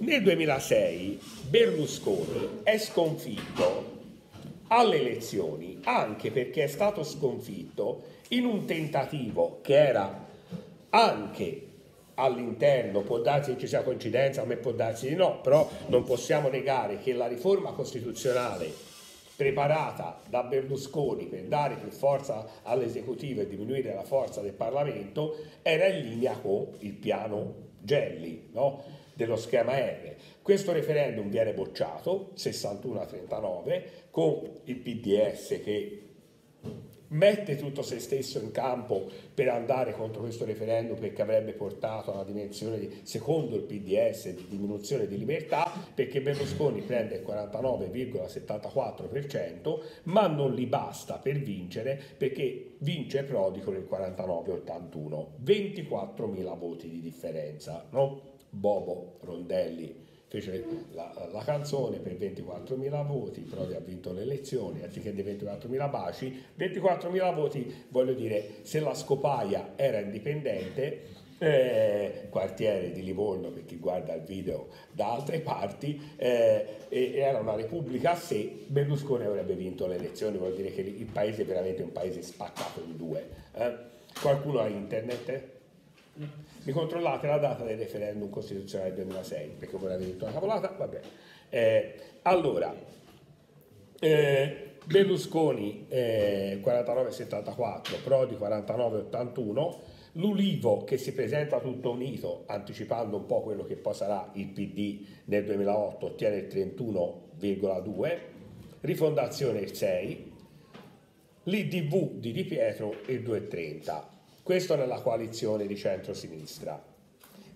Nel 2006 Berlusconi è sconfitto alle elezioni anche perché è stato sconfitto in un tentativo che era anche all'interno, può darsi che ci sia coincidenza, a me può darsi di no, però non possiamo negare che la riforma costituzionale preparata da Berlusconi per dare più forza all'esecutivo e diminuire la forza del Parlamento era in linea con il piano Gelli no? Dello schema R. Questo referendum viene bocciato 61 a 39 con il PDS che mette tutto se stesso in campo per andare contro questo referendum perché avrebbe portato a una dimensione, di, secondo il PDS, di diminuzione di libertà, perché Berlusconi prende il 49,74%, ma non gli basta per vincere, perché vince Prodi con il 49,81%, 24.000 voti di differenza, no? Bobo, Rondelli, fece la, la, canzone per 24.000 voti, Prodi ha vinto le elezioni, anziché di 24.000 baci, 24.000 voti, voglio dire, se la Scopaia era indipendente, eh, quartiere di Livorno per chi guarda il video da altre parti, eh, era una repubblica a sé, Berlusconi avrebbe vinto le elezioni, vuol dire che il paese è veramente un paese spaccato in due. Eh? Qualcuno ha internet? Mi controllate la data del referendum costituzionale del 2006 perché voi avete detto una cavolata, vabbè. Eh, allora, eh, Berlusconi eh, 49,74, Prodi 49,81, l'Ulivo che si presenta tutto unito, anticipando un po' quello che poi sarà il PD nel 2008, ottiene il 31,2, Rifondazione il 6, l'IDV di Di Pietro il 2,30. Questo nella coalizione di centro-sinistra.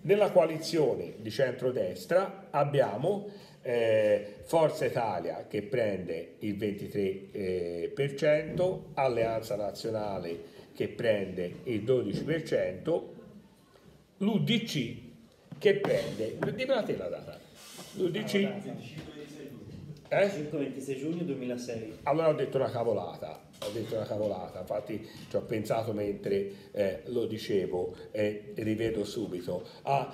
Nella coalizione di centrodestra abbiamo eh, Forza Italia che prende il 23%, eh, Alleanza Nazionale che prende il 12%, l'UDC che prende, dimmi te la data, l'UDC... Eh? 5-26 giugno 2006. Allora ho detto una cavolata, ho detto una cavolata, infatti ci ho pensato mentre eh, lo dicevo e eh, rivedo subito. Ah,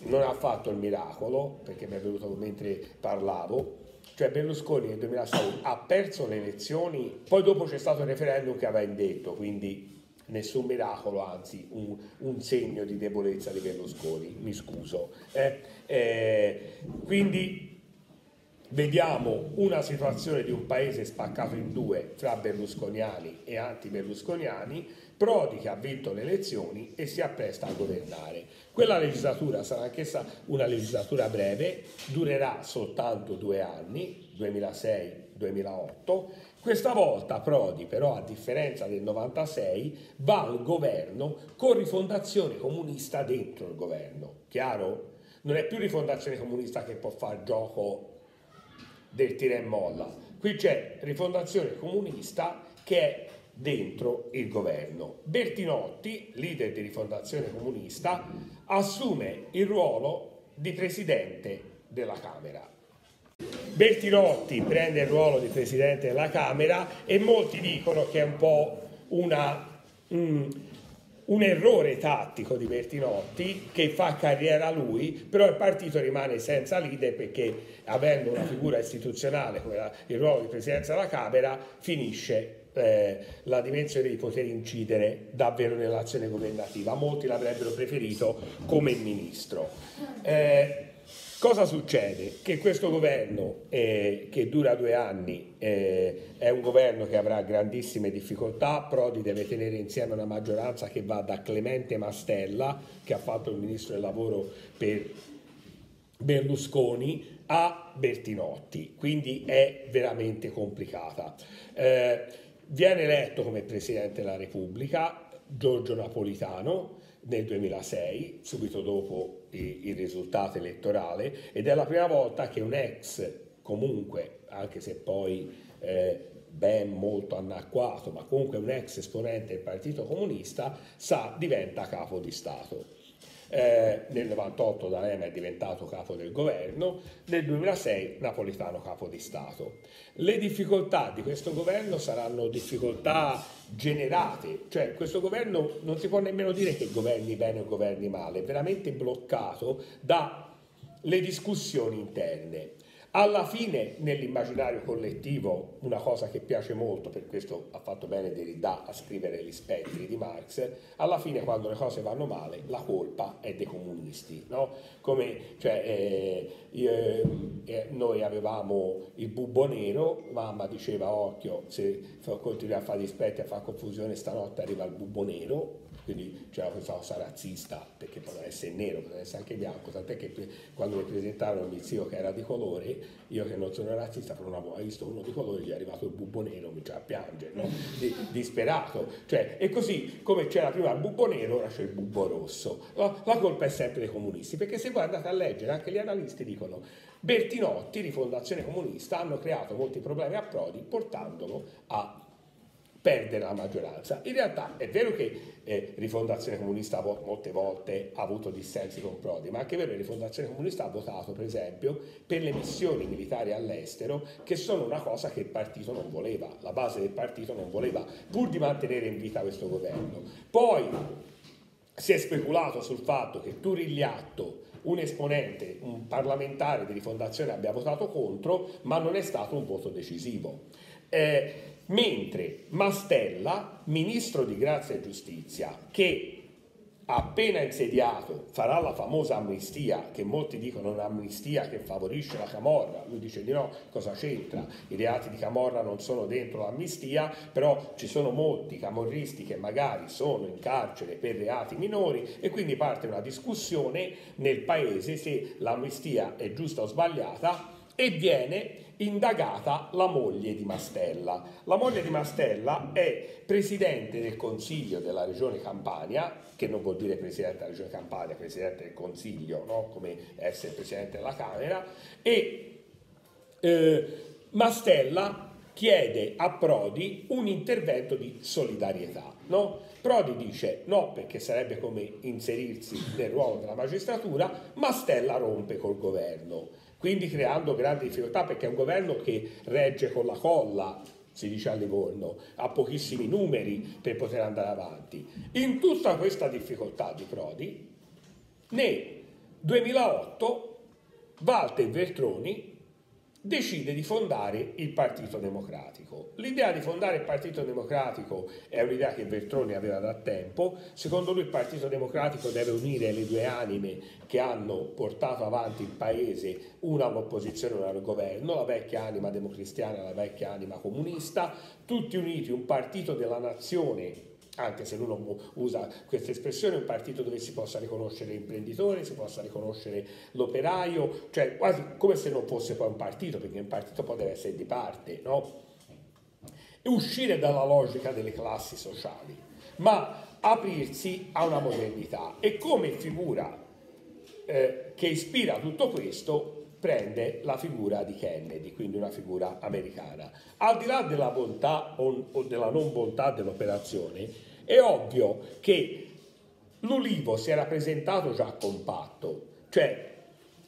non ha fatto il miracolo, perché mi è venuto mentre parlavo, cioè Berlusconi nel 2006 ha perso le elezioni, poi dopo c'è stato il referendum che aveva indetto, quindi nessun miracolo, anzi un, un, segno di debolezza di Berlusconi, mi scuso. Eh, eh, quindi vediamo una situazione di un paese spaccato in due fra berlusconiani e anti-berlusconiani, Prodi che ha vinto le elezioni e si appresta a governare. Quella legislatura sarà anch'essa una legislatura breve, durerà soltanto due anni, 2006-2008. Questa volta Prodi però, a differenza del 96, va al governo con rifondazione comunista dentro il governo. Chiaro? Non è più rifondazione comunista che può fare gioco del tira e molla. Qui c'è Rifondazione Comunista che è dentro il governo. Bertinotti, leader di Rifondazione Comunista, assume il ruolo di presidente della Camera. Bertinotti prende il ruolo di presidente della Camera e molti dicono che è un po' una, mm, un errore tattico di Bertinotti che fa carriera lui, però il partito rimane senza leader perché avendo una figura istituzionale come il ruolo di presidenza della Camera finisce eh, la dimensione di poter incidere davvero nell'azione governativa. Molti l'avrebbero preferito come ministro. Eh, Cosa succede? Che questo governo, eh, che dura due anni, eh, è un governo che avrà grandissime difficoltà, Prodi deve tenere insieme una maggioranza che va da Clemente Mastella, che ha fatto il ministro del lavoro per Berlusconi, a Bertinotti, quindi è veramente complicata. Eh, viene eletto come Presidente della Repubblica Giorgio Napolitano, nel 2006, subito dopo il risultato elettorale, ed è la prima volta che un ex, comunque, anche se poi eh, ben molto anacquato, ma comunque un ex esponente del Partito Comunista, sa, diventa capo di Stato. Eh, nel 98 D'Alema è diventato capo del governo, nel 2006 Napolitano capo di Stato. Le difficoltà di questo governo saranno difficoltà generate, cioè questo governo non si può nemmeno dire che governi bene o governi male, è veramente bloccato da le discussioni interne. Alla fine, nell'immaginario collettivo, una cosa che piace molto, per questo ha fatto bene Derrida a scrivere gli spettri di Marx, alla fine quando le cose vanno male la colpa è dei comunisti. No? Come, cioè, eh, eh, noi avevamo il bubbo nero, mamma diceva occhio, se continui a fare gli spettri, a fare confusione, stanotte arriva il bubbo nero, quindi c'era questa cosa razzista perché poteva essere nero, poteva essere anche bianco, tant'è che quando mi presentarono mio zio che era di colore, io che non sono razzista, per una volta visto uno di colore, gli è arrivato il bubbo nero, mi a piangere, no? di, disperato. Cioè, e così come c'era prima il bubbo nero, ora c'è il bubbo rosso. La, la colpa è sempre dei comunisti, perché se voi andate a leggere, anche gli analisti dicono Bertinotti, rifondazione comunista, hanno creato molti problemi a Prodi portandolo a perdere la maggioranza. In realtà è vero che eh, Rifondazione Comunista molte volte ha avuto dissensi con Prodi, ma anche vero che Rifondazione Comunista ha votato, per esempio, per le missioni militari all'estero, che sono una cosa che il partito non voleva, la base del partito non voleva, pur di mantenere in vita questo governo. Poi si è speculato sul fatto che Turigliatto un esponente, un parlamentare di rifondazione abbia votato contro, ma non è stato un voto decisivo. Eh, mentre Mastella, ministro di grazia e giustizia, che appena insediato farà la famosa amnistia, che molti dicono un'amnistia che favorisce la Camorra, lui dice di no, cosa c'entra? I reati di Camorra non sono dentro l'amnistia, però ci sono molti camorristi che magari sono in carcere per reati minori e quindi parte una discussione nel paese se l'amnistia è giusta o sbagliata e viene indagata la moglie di Mastella. La moglie di Mastella è presidente del Consiglio della Regione Campania, che non vuol dire presidente della Regione Campania, presidente del Consiglio, no? come essere presidente della Camera, e eh, Mastella chiede a Prodi un intervento di solidarietà. No? Prodi dice no perché sarebbe come inserirsi nel ruolo della magistratura, Mastella rompe col governo quindi creando grandi difficoltà perché è un governo che regge con la colla, si dice a Livorno, ha pochissimi numeri per poter andare avanti. In tutta questa difficoltà di Prodi, nel 2008 Walter Veltroni decide di fondare il Partito Democratico. L'idea di fondare il Partito Democratico è un'idea che Veltroni aveva da tempo, secondo lui il Partito Democratico deve unire le due anime che hanno portato avanti il paese, una all'opposizione e una al governo, la vecchia anima democristiana e la vecchia anima comunista, tutti uniti, un partito della nazione anche se lui non usa questa espressione, un partito dove si possa riconoscere l'imprenditore, si possa riconoscere l'operaio, cioè quasi come se non fosse poi un partito, perché un partito poi deve essere di parte, no? E uscire dalla logica delle classi sociali, ma aprirsi a una modernità. E come figura eh, che ispira tutto questo prende la figura di Kennedy, quindi una figura americana. Al di là della bontà o della non bontà dell'operazione, è ovvio che l'Ulivo si era presentato già compatto, cioè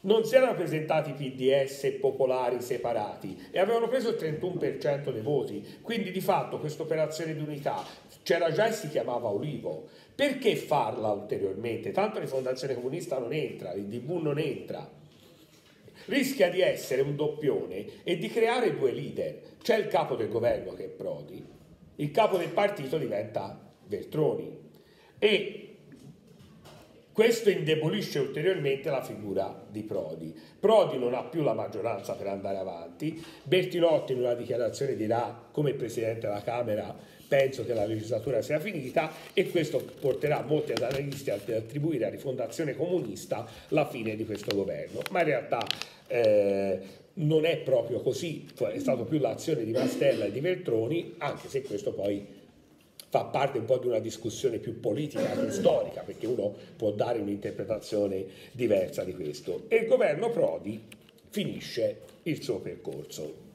non si erano presentati PDS popolari separati e avevano preso il 31% dei voti, quindi di fatto questa operazione di unità c'era già e si chiamava Ulivo. Perché farla ulteriormente? Tanto la Fondazione Comunista non entra, l'IDV non entra rischia di essere un doppione e di creare due leader. C'è il capo del governo che è Prodi, il capo del partito diventa Veltroni e questo indebolisce ulteriormente la figura di Prodi. Prodi non ha più la maggioranza per andare avanti, Bertinotti in una dichiarazione dirà come Presidente della Camera penso che la legislatura sia finita e questo porterà molti analisti ad attribuire a rifondazione comunista la fine di questo governo. Ma in realtà eh, non è proprio così, è stata più l'azione di Mastella e di Veltroni, anche se questo poi fa parte un po' di una discussione più politica che storica, perché uno può dare un'interpretazione diversa di questo. E il governo Prodi finisce il suo percorso.